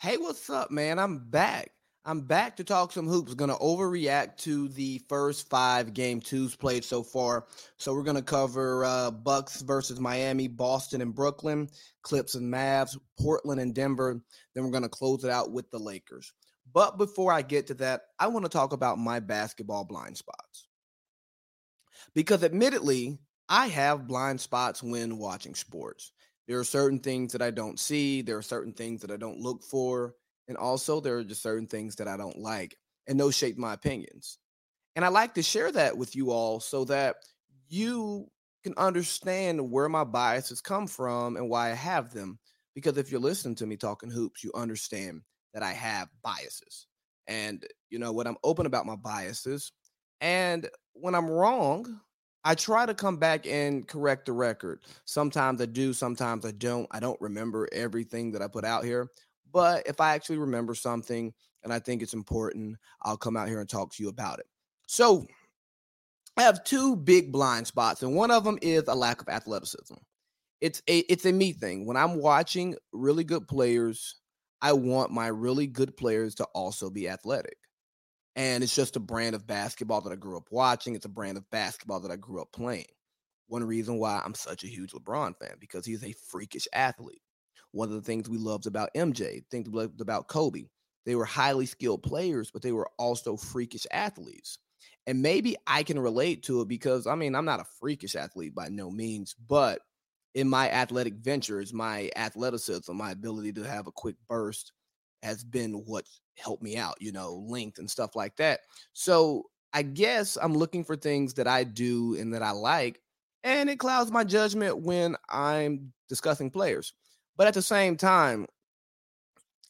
Hey, what's up, man? I'm back. I'm back to talk some hoops. Going to overreact to the first five game twos played so far. So we're going to cover uh, Bucks versus Miami, Boston and Brooklyn, Clips and Mavs, Portland and Denver. Then we're going to close it out with the Lakers. But before I get to that, I want to talk about my basketball blind spots. Because admittedly, I have blind spots when watching sports. There are certain things that I don't see, there are certain things that I don't look for, and also there are just certain things that I don't like, and those shape my opinions. And I like to share that with you all so that you can understand where my biases come from and why I have them. Because if you're listening to me talking hoops, you understand that I have biases. And you know what? I'm open about my biases. And when I'm wrong, I try to come back and correct the record. Sometimes I do, sometimes I don't. I don't remember everything that I put out here. But if I actually remember something and I think it's important, I'll come out here and talk to you about it. So I have two big blind spots, and one of them is a lack of athleticism. It's a it's a me thing. When I'm watching really good players, I want my really good players to also be athletic. And it's just a brand of basketball that I grew up watching. It's a brand of basketball that I grew up playing. One reason why I'm such a huge LeBron fan because he's a freakish athlete. One of the things we loved about MJ, things we loved about Kobe, they were highly skilled players, but they were also freakish athletes. And maybe I can relate to it because I mean, I'm not a freakish athlete by no means, but in my athletic ventures, my athleticism, my ability to have a quick burst has been what helped me out, you know, length and stuff like that. So I guess I'm looking for things that I do and that I like, and it clouds my judgment when I'm discussing players. But at the same time,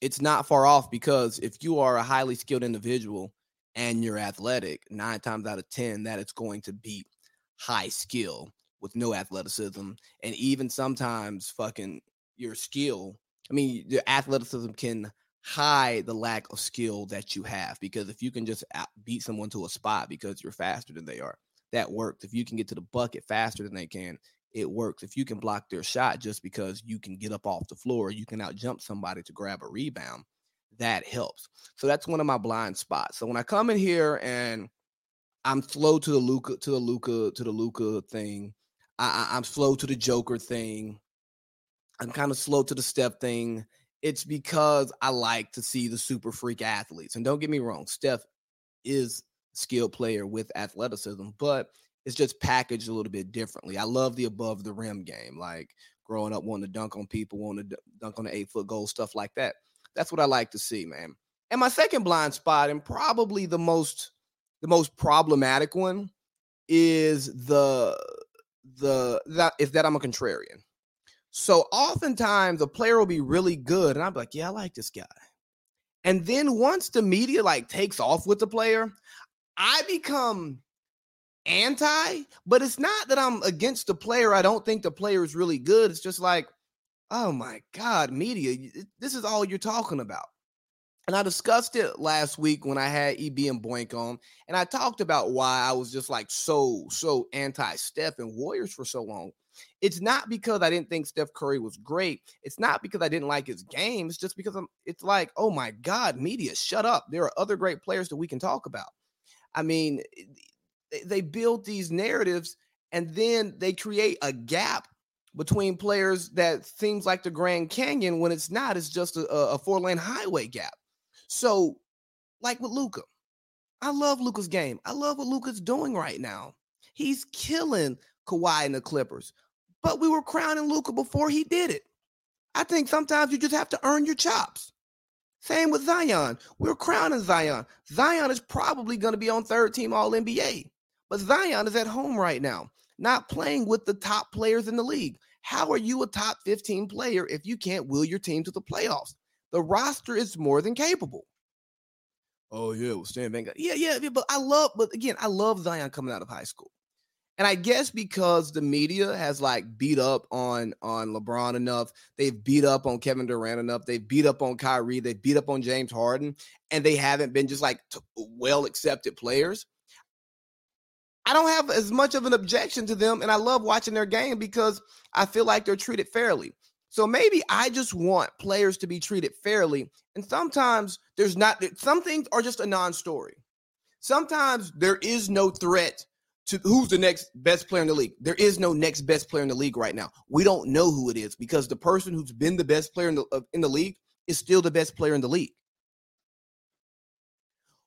it's not far off because if you are a highly skilled individual and you're athletic, nine times out of 10, that it's going to beat high skill with no athleticism. And even sometimes fucking your skill, I mean, your athleticism can hide the lack of skill that you have because if you can just uh, beat someone to a spot because you're faster than they are, that works. If you can get to the bucket faster than they can, it works. If you can block their shot just because you can get up off the floor, you can out jump somebody to grab a rebound, that helps. So that's one of my blind spots. So when I come in here and I'm slow to the Luka to the Luka to the Luka thing, I, I'm slow to the Joker thing. I'm kind of slow to the Steph thing it's because I like to see the super freak athletes. And don't get me wrong, Steph is skilled player with athleticism, but it's just packaged a little bit differently. I love the above the rim game, like growing up wanting to dunk on people, wanting to dunk on the eight foot goal, stuff like that. That's what I like to see, man. And my second blind spot, and probably the most the most problematic one, is the the that is that I'm a contrarian. So oftentimes a player will be really good, and I'm like, yeah, I like this guy. And then once the media like takes off with the player, I become anti, but it's not that I'm against the player. I don't think the player is really good. It's just like, oh my God, media, this is all you're talking about. And I discussed it last week when I had EB and Boink on, and I talked about why I was just like so, so anti Steph and Warriors for so long. It's not because I didn't think Steph Curry was great. It's not because I didn't like his game. It's just because I'm, it's like, oh my God, media, shut up. There are other great players that we can talk about. I mean, eh, they, they build these narratives and then they create a gap between players that seems like the Grand Canyon when it's not. It's just a, a four lane highway gap. So, like with Luka, I love Luka's game. I love what Luka's doing right now. He's killing Kawhi and the Clippers but we were crowning Luka before he did it. I think sometimes you just have to earn your chops. Same with Zion. We're crowning Zion. Zion is probably going to be on third team All NBA, but Zion is at home right now, not playing with the top players in the league. How are you a top 15 player if you can't will your team to the playoffs? The roster is more than capable. Oh yeah, well, Stan Van Yeah, yeah, yeah, but I love, but again, I love Zion coming out of high school. And I guess because the media has like beat up on on LeBron enough, they've beat up on Kevin Durant enough, they've beat up on Kyrie, they've beat up on James Harden, and they haven't been just like well accepted players. I don't have as much of an objection to them, and I love watching their game because I feel like they're treated fairly. So maybe I just want players to be treated fairly. And sometimes there's not, some things are just a non story. Sometimes there is no threat to who's the next best player in the league. There is no next best player in the league right now. We don't know who it is because the person who's been the best player in the, in the league is still the best player in the league.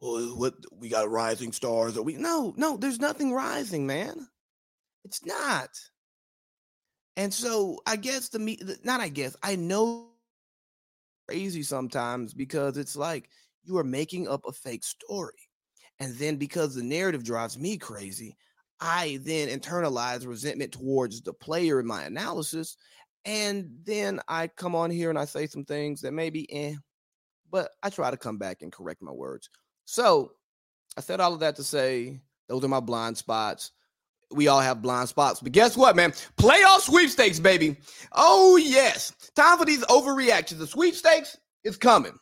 Well, what we got rising stars? Are we no, no, there's nothing rising, man. It's not. And so I guess the me not I guess I know crazy sometimes because it's like you are making up a fake story. And then because the narrative drives me crazy, I then internalize resentment towards the player in my analysis. And then I come on here and I say some things that maybe eh, but I try to come back and correct my words. So I said all of that to say those are my blind spots. We all have blind spots, but guess what, man? Playoff sweepstakes, baby. Oh, yes. Time for these overreactions. The sweepstakes is coming.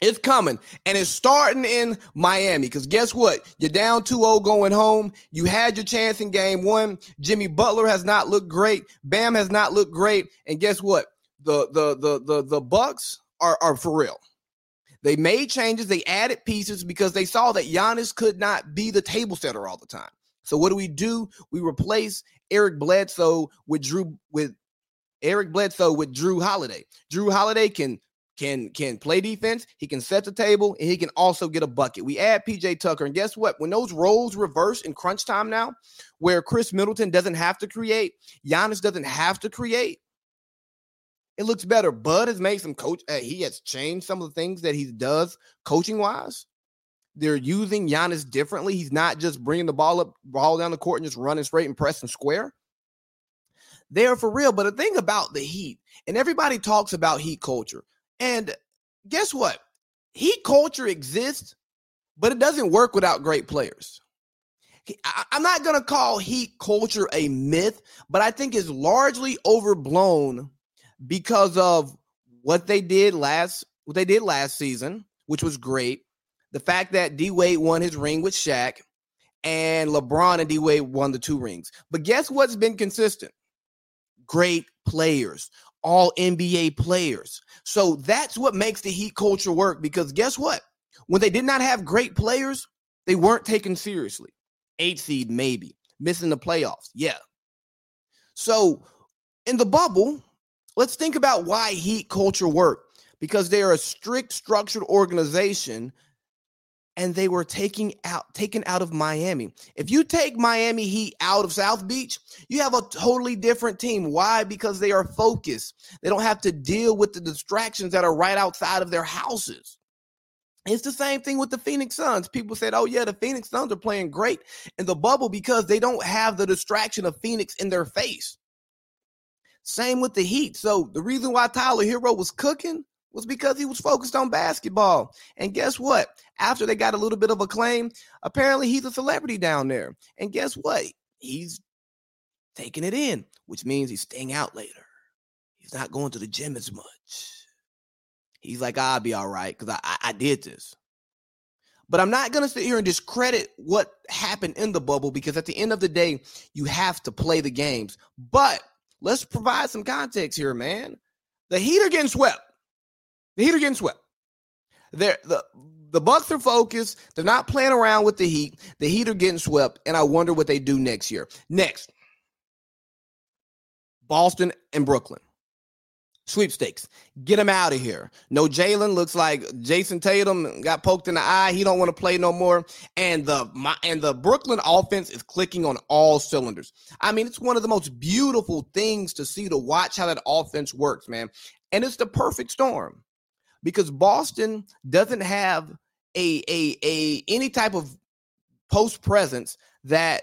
It's coming and it's starting in Miami because guess what? You're down 2-0 going home. You had your chance in game 1. Jimmy Butler has not looked great. Bam has not looked great. And guess what? The the the the the Bucks are are for real. They made changes, they added pieces because they saw that Giannis could not be the table setter all the time. So what do we do? We replace Eric Bledsoe with Jrue with Eric Bledsoe with Jrue Holiday. Jrue Holiday can can can play defense, he can set the table, and he can also get a bucket. We add PJ Tucker, and guess what? When those roles reverse in crunch time now, where Khris Middleton doesn't have to create, Giannis doesn't have to create, it looks better. Bud has made some coach. Uh, he has changed some of the things that he does coaching wise. They're using Giannis differently. He's not just bringing the ball up, ball down the court and just running straight and pressing square. They're for real. But the thing about the Heat, and everybody talks about Heat culture, and guess what? Heat culture exists, but it doesn't work without great players. I'm not going to call Heat culture a myth, but I think it's largely overblown because of what they did last what they did last season, which was great. The fact that D Wade won his ring with Shaq and LeBron and D Wade won the two rings. But guess what's been consistent? Great players, all NBA players. So that's what makes the Heat culture work because guess what? When they did not have great players, they weren't taken seriously. Eight seed, maybe. Missing the playoffs. Yeah. So in the bubble, Let's think about why heat culture worked because they are a strict structured organization and they were taking out taken out of Miami. If you take Miami Heat out of South Beach, you have a totally different team. Why? Because they are focused. They don't have to deal with the distractions that are right outside of their houses. It's the same thing with the Phoenix Suns. People said, "Oh yeah, the Phoenix Suns are playing great in the bubble because they don't have the distraction of Phoenix in their face." Same with the Heat. So the reason why Tyler Herro was cooking was because he was focused on basketball. And guess what? After they got a little bit of acclaim, apparently he's a celebrity down there. And guess what? He's taking it in, which means he's staying out later. He's not going to the gym as much. He's like, I'll be all right because I, I, I did this. But I'm not going to sit here and discredit what happened in the bubble because at the end of the day, you have to play the games. But Let's provide some context here, man. The Heat are getting swept. The Heat are getting swept. They're, the the Bucks are focused. They're not playing around with the Heat. The Heat are getting swept, and I wonder what they do next year. Next, Boston and Brooklyn sweepstakes. Get him out of here. No Jaylen looks like Jayson Tatum got poked in the eye. He don't want to play no more. And the my, and the Brooklyn offense is clicking on all cylinders. I mean, it's one of the most beautiful things to see to watch how that offense works, man. And it's the perfect storm because Boston doesn't have a a a any type of post presence that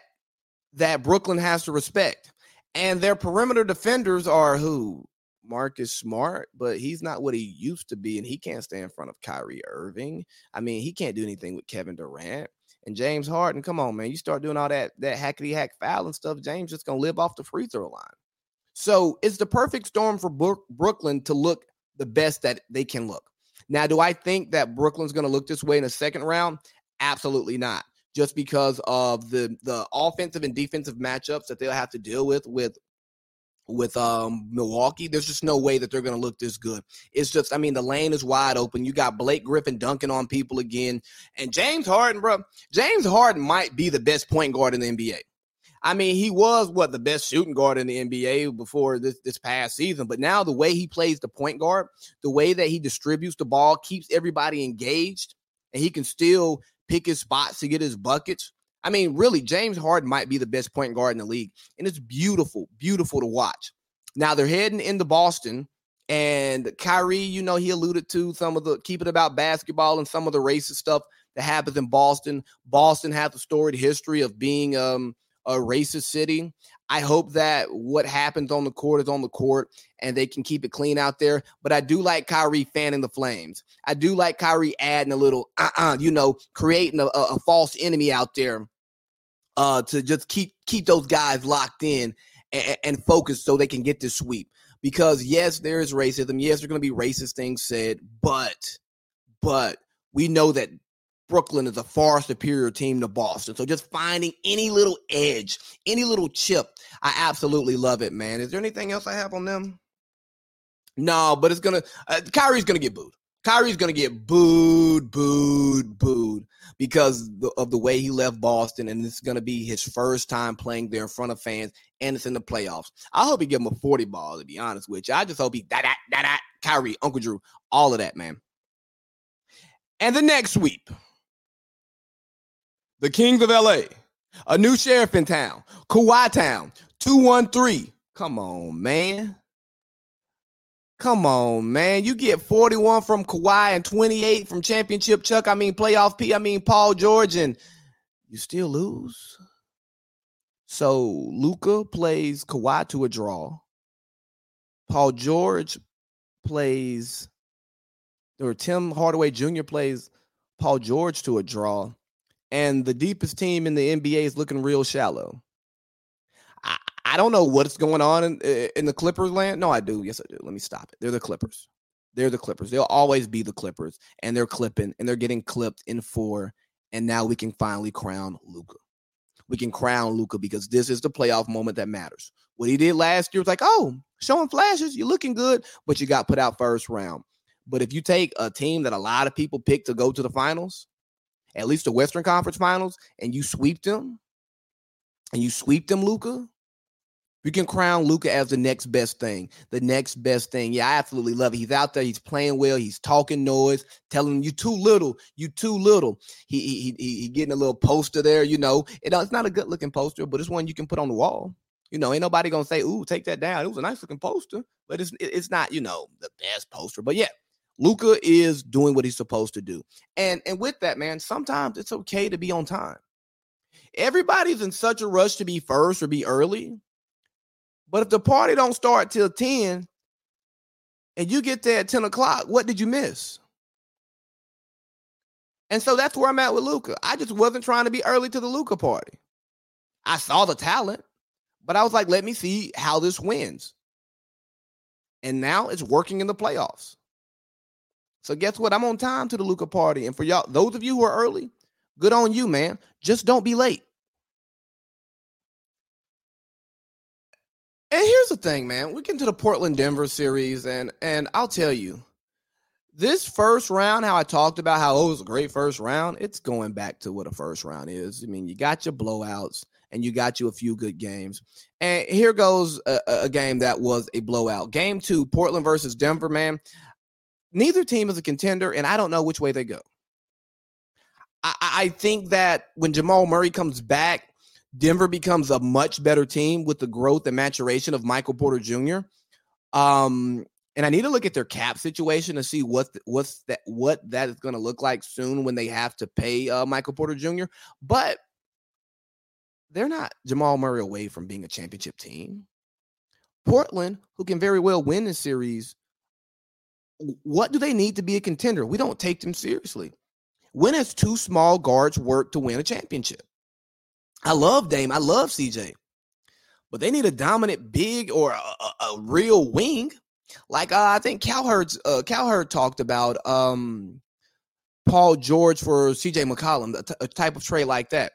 that Brooklyn has to respect. And their perimeter defenders are who? Marcus Smart, but he's not what he used to be, and he can't stay in front of Kyrie Irving. I mean, he can't do anything with Kevin Durant and James Harden. Come on, man, you start doing all that that hackety hack foul and stuff. James just gonna live off the free throw line. So it's the perfect storm for Brooklyn to look the best that they can look. Now, do I think that Brooklyn's going to look this way in the second round? Absolutely not. Just because of the the offensive and defensive matchups that they'll have to deal with with with um Milwaukee. There's just no way that they're going to look this good. It's just, I mean, the lane is wide open. You got Blake Griffin dunking on people again, and James Harden, bro. James Harden might be the best point guard in the NBA. I mean, he was what the best shooting guard in the NBA before this this past season, but now the way he plays the point guard, the way that he distributes the ball, keeps everybody engaged, and he can still pick his spots to get his buckets. I mean, really, James Harden might be the best point guard in the league. And it's beautiful, beautiful to watch. Now they're heading into Boston. And Kyrie, you know, he alluded to some of the keep it about basketball and some of the racist stuff that happens in Boston. Boston has a storied history of being um, a racist city. I hope that what happens on the court is on the court and they can keep it clean out there. But I do like Kyrie fanning the flames. I do like Kyrie adding a little, uh uh-uh, uh you know, creating a, a, false enemy out there uh, to just keep keep those guys locked in and, and focused so they can get this sweep. Because yes, there is racism. Yes, there's going to be racist things said, but but we know that Brooklyn is a far superior team to Boston. So just finding any little edge, any little chip, I absolutely love it, man. Is there anything else I have on them? No, but it's gonna. Uh, Kyrie's gonna get booed. Kyrie's gonna get booed, booed, booed because of the way he left Boston, and it's to be his first time playing there in front of fans, and it's in the playoffs. I hope he give him a 40 ball, to be honest with you. I just hope he da da da da Kyrie, Uncle Drew, all of that, man. And the next sweep, the Kings of LA, a new sheriff in town, Kawhi Town, 213. Come on, man. Come on, man. You get 41 from Kawhi and 28 from championship Chuck. I mean, playoff P. I mean, Paul George, and you still lose. So Luka plays Kawhi to a draw. Paul George plays, or Tim Hardaway Jr. plays Paul George to a draw. And the deepest team in the NBA is looking real shallow. I I don't know what's going on in, in the Clippers land. No, I do. Yes, I do. Let me stop it. They're the Clippers. They're the Clippers. They'll always be the Clippers, and they're clipping and they're getting clipped in four. And now we can finally crown Luka. We can crown Luka because this is the playoff moment that matters. What he did last year was like, oh, showing flashes, you're looking good, but you got put out first round. But if you take a team that a lot of people pick to go to the finals, at least the Western Conference Finals, and you sweep them, and you sweep them, Luka, we can crown Luka as the next best thing. The next best thing. Yeah, I absolutely love it. He's out there. He's playing well. He's talking noise, telling you too little. You too little. He he he, he getting a little poster there. You know, it, it's not a good looking poster, but it's one you can put on the wall. You know, ain't nobody gonna say, "Ooh, take that down." It was a nice looking poster, but it's it's not you know the best poster. But yeah, Luka is doing what he's supposed to do. And and with that, man, sometimes it's okay to be on time. Everybody's in such a rush to be first or be early but if the party don't start till 10 and you get there at 10 o'clock, what did you miss? And so that's where I'm at with Luka. I just wasn't trying to be early to the Luka party. I saw the talent, but I was like, let me see how this wins. And now it's working in the playoffs. So guess what? I'm on time to the Luka party. And for y'all, those of you who are early, good on you, man. Just don't be late. And here's the thing, man. We get to the Portland Denver series, and and I'll tell you, this first round, how I talked about how oh, it was a great first round, it's going back to what a first round is. I mean, you got your blowouts and you got you a few good games. And here goes a, a game that was a blowout. Game two, Portland versus Denver, man. Neither team is a contender, and I don't know which way they go. I, I think that when Jamal Murray comes back, Denver becomes a much better team with the growth and maturation of Michael Porter Jr. Um, and I need to look at their cap situation to see what what's that what that is going to look like soon when they have to pay uh, Michael Porter Jr. But they're not Jamal Murray away from being a championship team. Portland, who can very well win this series, what do they need to be a contender? We don't take them seriously. When has two small guards worked to win a championship? I love Dame. I love CJ. But they need a dominant big or a, a, a real wing. Like uh, I think Cowherd uh, Cowherd talked about um, Paul George for CJ McCollum, a type of trade like that.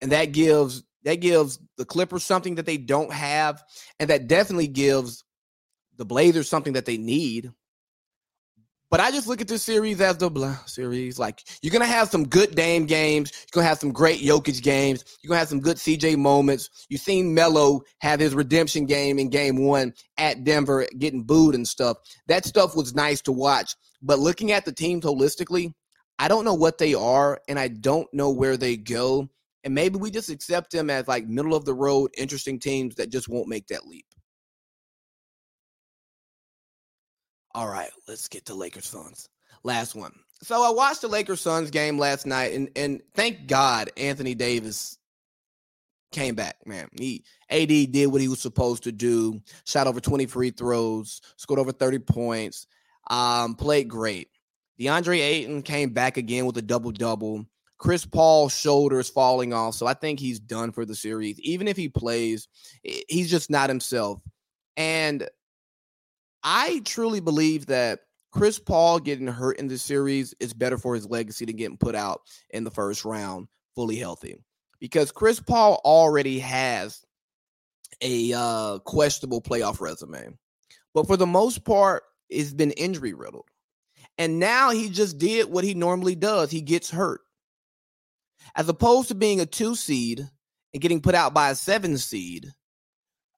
And that gives That gives the Clippers something that they don't have, and that definitely gives the Blazers something that they need. But I just look at this series as the blah series. Like you're gonna have some good Dame games. You're gonna have some great Jokic games. You're gonna have some good CJ moments. You've seen Melo have his redemption game in Game One at Denver, getting booed and stuff. That stuff was nice to watch. But looking at the teams holistically, I don't know what they are, and I don't know where they go. And maybe we just accept them as like middle of the road, interesting teams that just won't make that leap. All right, let's get to Lakers Suns. Last one. So I watched the Lakers Suns game last night, and and thank God Anthony Davis came back, man. He AD did what he was supposed to do, shot over 20 free throws, scored over 30 points, um, played great. DeAndre Ayton came back again with a double double. Chris Paul's shoulders falling off, so I think he's done for the series. Even if he plays, he's just not himself. And I truly believe that Chris Paul getting hurt in this series is better for his legacy than getting put out in the first round fully healthy. Because Chris Paul already has a uh, questionable playoff resume. But for the most part, it's been injury riddled. And now he just did what he normally does. He gets hurt. As opposed to being a two seed and getting put out by a seven seed,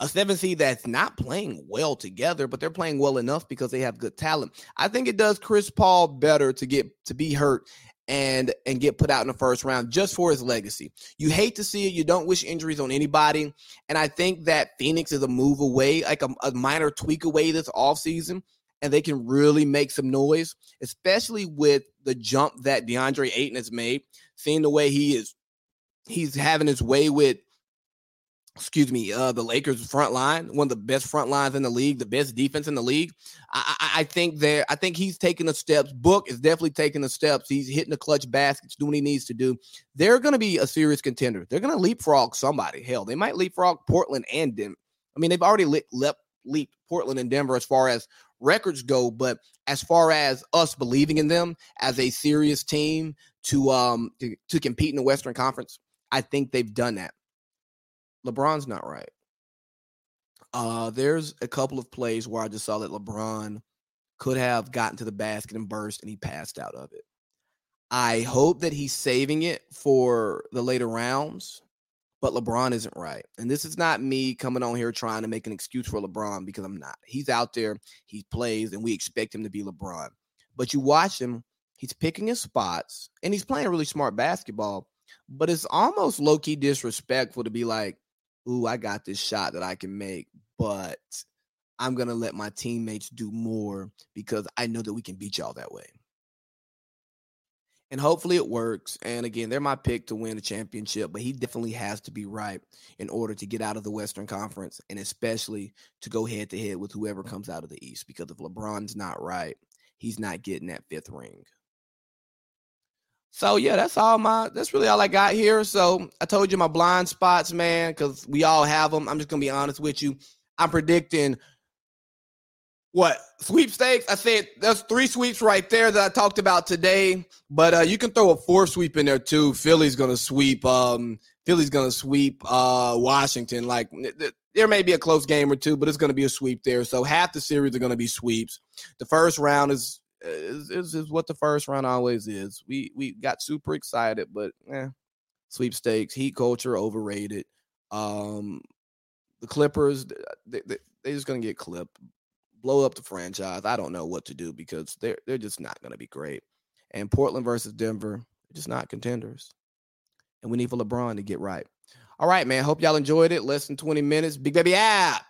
a seven seed that's not playing well together, but they're playing well enough because they have good talent. I think it does Chris Paul better to get to be hurt and and get put out in the first round just for his legacy. You hate to see it. You don't wish injuries on anybody. And I think that Phoenix is a move away, like a, a minor tweak away this offseason, and they can really make some noise, especially with the jump that DeAndre Ayton has made, seeing the way he is he's having his way with excuse me, uh, the Lakers front line, one of the best front lines in the league, the best defense in the league. I, I, I think there, I think he's taking the steps. Book is definitely taking the steps. He's hitting the clutch baskets, doing what he needs to do. They're going to be a serious contender. They're going to leapfrog somebody. Hell, they might leapfrog Portland and Denver. I mean, they've already leaped, leaped Portland and Denver as far as records go, but as far as us believing in them as a serious team to um to, to compete in the Western Conference, I think they've done that. LeBron's not right. Uh, there's a couple of plays where I just saw that LeBron could have gotten to the basket and burst and he passed out of it. I hope that he's saving it for the later rounds, but LeBron isn't right. And this is not me coming on here trying to make an excuse for LeBron because I'm not. He's out there, he plays, and we expect him to be LeBron. But you watch him, he's picking his spots and he's playing really smart basketball. But it's almost low key disrespectful to be like, ooh, I got this shot that I can make, but I'm going to let my teammates do more because I know that we can beat y'all that way. And hopefully it works. And again, they're my pick to win the championship, but he definitely has to be right in order to get out of the Western Conference and especially to go head to head with whoever comes out of the East. Because if LeBron's not right, he's not getting that fifth ring. So yeah, that's all my that's really all I got here. So I told you my blind spots, man, because we all have them. I'm just gonna be honest with you. I'm predicting what sweepstakes. I said there's three sweeps right there that I talked about today, but uh, you can throw a four sweep in there too. Philly's gonna sweep. Um, Philly's gonna sweep uh, Washington. Like there may be a close game or two, but it's gonna be a sweep there. So half the series are gonna be sweeps. The first round is is, is, what the first round always is. We we got super excited, but eh, sweepstakes, heat culture, overrated. Um, the Clippers, they, they, they're just gonna get clipped, blow up the franchise. I don't know what to do because they're they're just not gonna be great. And Portland versus Denver, just not contenders. And we need for LeBron to get right. All right, man. Hope y'all enjoyed it. Less than 20 minutes. Big baby app.